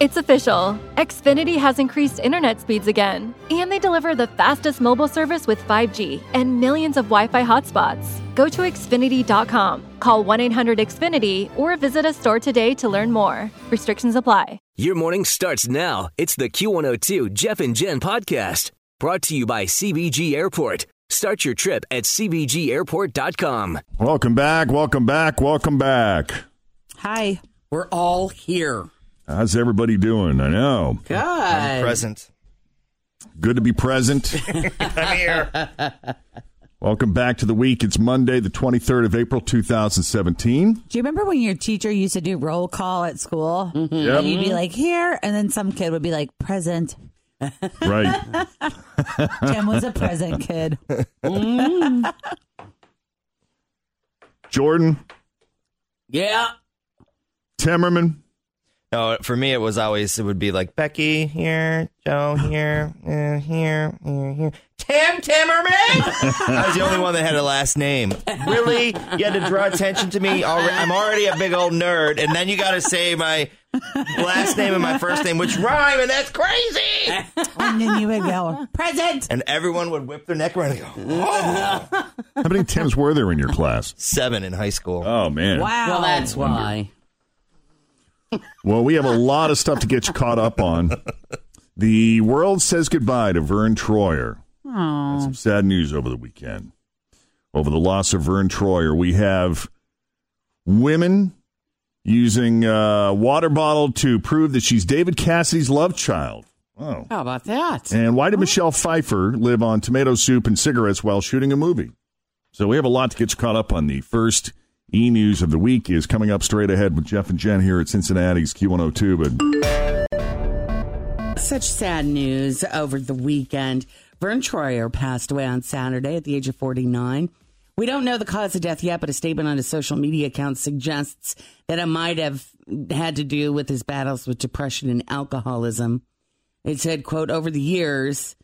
It's official. Xfinity has increased internet speeds again, and they deliver the fastest mobile service with 5G and millions of Wi Fi hotspots. Go to Xfinity.com, call 1 800 Xfinity, or visit a store today to learn more. Restrictions apply. Your morning starts now. It's the Q102 Jeff and Jen podcast brought to you by CBG Airport. Start your trip at CBGAirport.com. Welcome back. Welcome back. Welcome back. Hi. We're all here. How's everybody doing? I know. Good. I'm present. Good to be present. I'm here. Welcome back to the week. It's Monday, the 23rd of April, 2017. Do you remember when your teacher used to do roll call at school? Mm-hmm. Yep. And you'd be like, here. And then some kid would be like, present. Right. Jim was a present kid. Mm. Jordan, Yeah. Timmerman. No, for me, it was always, it would be like Becky here, Joe here, uh, here, here, here. Tim Timmerman! I was the only one that had a last name. Really? You had to draw attention to me? Alre- I'm already a big old nerd, and then you got to say my last name and my first name, which rhyme, and that's crazy! And then you would go, present. And everyone would whip their neck around and go, oh. How many Tims were there in your class? Seven in high school. Oh, man. Wow. Well, that's why. Well, we have a lot of stuff to get you caught up on. The world says goodbye to Vern Troyer. Had Some sad news over the weekend. Over the loss of Vern Troyer, we have women using a water bottle to prove that she's David Cassidy's love child. Oh. How about that? And why did Michelle Pfeiffer live on tomato soup and cigarettes while shooting a movie? So we have a lot to get you caught up on. The first e news of the week is coming up straight ahead with Jeff and Jen here at Cincinnati's Q102. But Such sad news over the weekend. Vern Troyer passed away on Saturday at the age of 49. We don't know the cause of death yet, but a statement on his social media account suggests that it might have had to do with his battles with depression and alcoholism. It said, quote, over the years,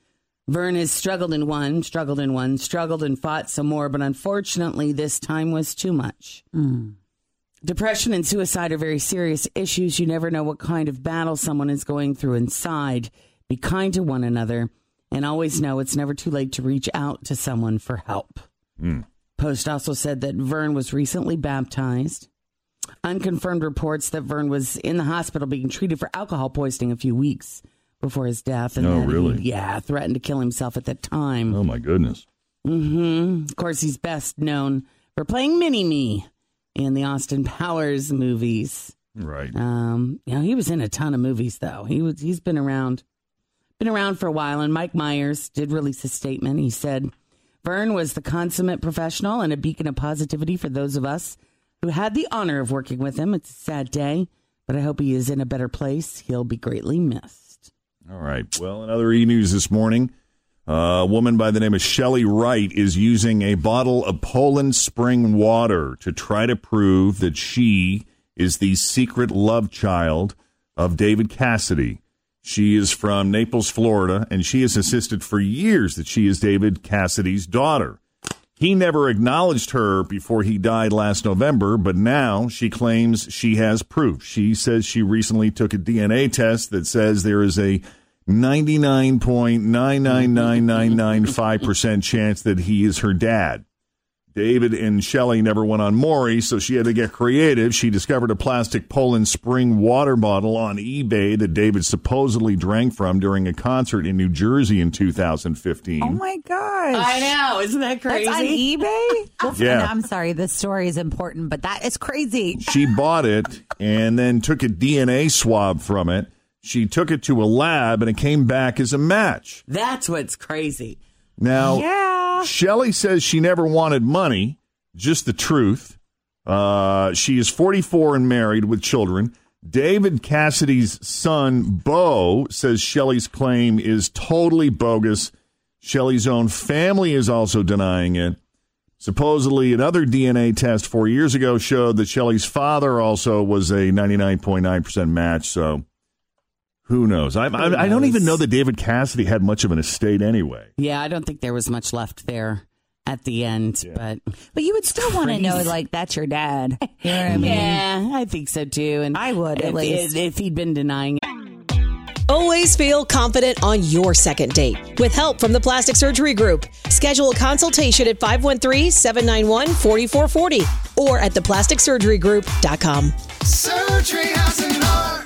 Vern has struggled in one, struggled in one, struggled and fought some more, but unfortunately, this time was too much. Hmm. Depression and suicide are very serious issues. You never know what kind of battle someone is going through inside. Be kind to one another and always know it's never too late to reach out to someone for help. Hmm. Post also said that Vern was recently baptized. Unconfirmed reports that Vern was in the hospital being treated for alcohol poisoning a few weeks before his death. And Oh, that he- really? yeah, threatened to kill himself at that time. oh my goodness. hmm Of course, he's best known for playing Mini Me in the Austin Powers movies. Right. Um, you know, he was in a ton of movies though. He was he's been around been around for a while and Mike Myers did release a statement. He said Vern was the consummate professional and a beacon of positivity for those of us who had the honor of working with him. It's a sad day, but I hope he is in a better place. He'll be greatly missed. All right. Well, in other e news this morning, uh, a woman by the name of Shelley Wright is using a bottle of Poland spring water to try to prove that she is the secret love child of David Cassidy. She is from Naples, Florida, and she has insisted for years that she is David Cassidy's daughter. He never acknowledged her before he died last November, but now she claims she has proof. She says she recently took a DNA test that says there is a 99.999995% chance that he is her dad. David and Shelley never went on Maury, so she had to get creative. She discovered a plastic Poland Spring water bottle on eBay that David supposedly drank from during a concert in New Jersey in 2015. Oh my gosh. I know. Isn't that crazy? That's on eBay? Well, Yeah. I'm sorry, this story is important, but that is crazy. she bought it and then took a DNA swab from it. She took it to a lab and it came back as a match. That's what's crazy. Now, Yeah. Shelley says she never wanted money, just the truth. Uh, she is 44 and married with children. David Cassidy's son, Bo, says Shelly's claim is totally bogus. Shelly's own family is also denying it. Supposedly, another DNA test four years ago showed that Shelly's father also was a 99.9% match. So, who knows? I, I, I don't even know that David Cassidy had much of an estate anyway. Yeah, I don't think there was much left there at the end, but But you would still want to know, like, that's your dad. You know what I mean? yeah, I think so too. And I would, at if, least. if, if he'd been denying it. Always feel confident on your second date. With help from the Plastic Surgery Group, schedule a consultation at 513-791-4440 or at theplasticsurgerygroup.com. Surgery has an art.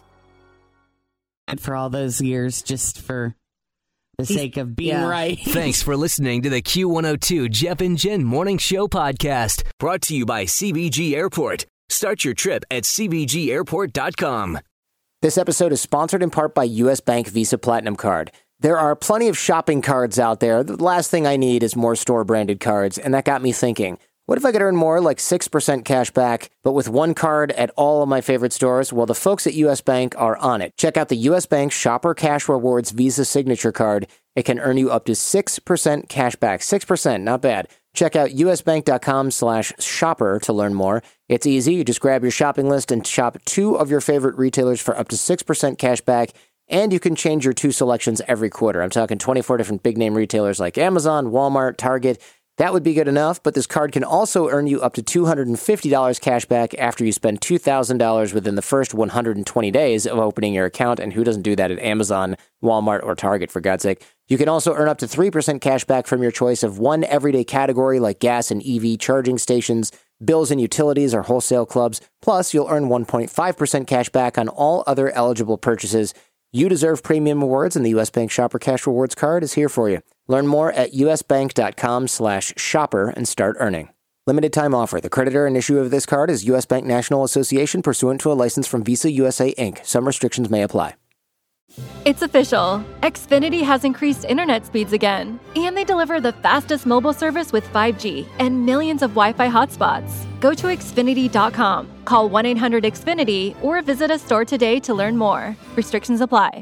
For all those years just for the sake of being yeah. right. Thanks for listening to the Q102 Jeff and Jen Morning Show podcast, brought to you by CBG Airport. Start your trip at CBGAirport.com. This episode is sponsored in part by US Bank Visa Platinum Card. There are plenty of shopping cards out there. The last thing I need is more store branded cards, and that got me thinking. What if I could earn more, like 6% cash back, but with one card at all of my favorite stores? Well, the folks at US Bank are on it. Check out the US Bank Shopper Cash Rewards Visa Signature Card. It can earn you up to 6% cash back. 6%, not bad. Check out usbank.com slash shopper to learn more. It's easy. You just grab your shopping list and shop two of your favorite retailers for up to 6% cash back. And you can change your two selections every quarter. I'm talking 24 different big name retailers like Amazon, Walmart, Target. That would be good enough, but this card can also earn you up to $250 cash back after you spend $2,000 within the first 120 days of opening your account. And who doesn't do that at Amazon, Walmart, or Target, for God's sake? You can also earn up to 3% cash back from your choice of one everyday category like gas and EV charging stations, bills and utilities, or wholesale clubs. Plus, you'll earn 1.5% cash back on all other eligible purchases. You deserve premium rewards, and the U.S. Bank Shopper Cash Rewards card is here for you. Learn more at usbank.com slash shopper and start earning. Limited time offer. The creditor and issue of this card is U.S. Bank National Association pursuant to a license from Visa USA Inc. Some restrictions may apply. It's official. Xfinity has increased internet speeds again, and they deliver the fastest mobile service with 5G and millions of Wi Fi hotspots. Go to Xfinity.com, call 1 800 Xfinity, or visit a store today to learn more. Restrictions apply.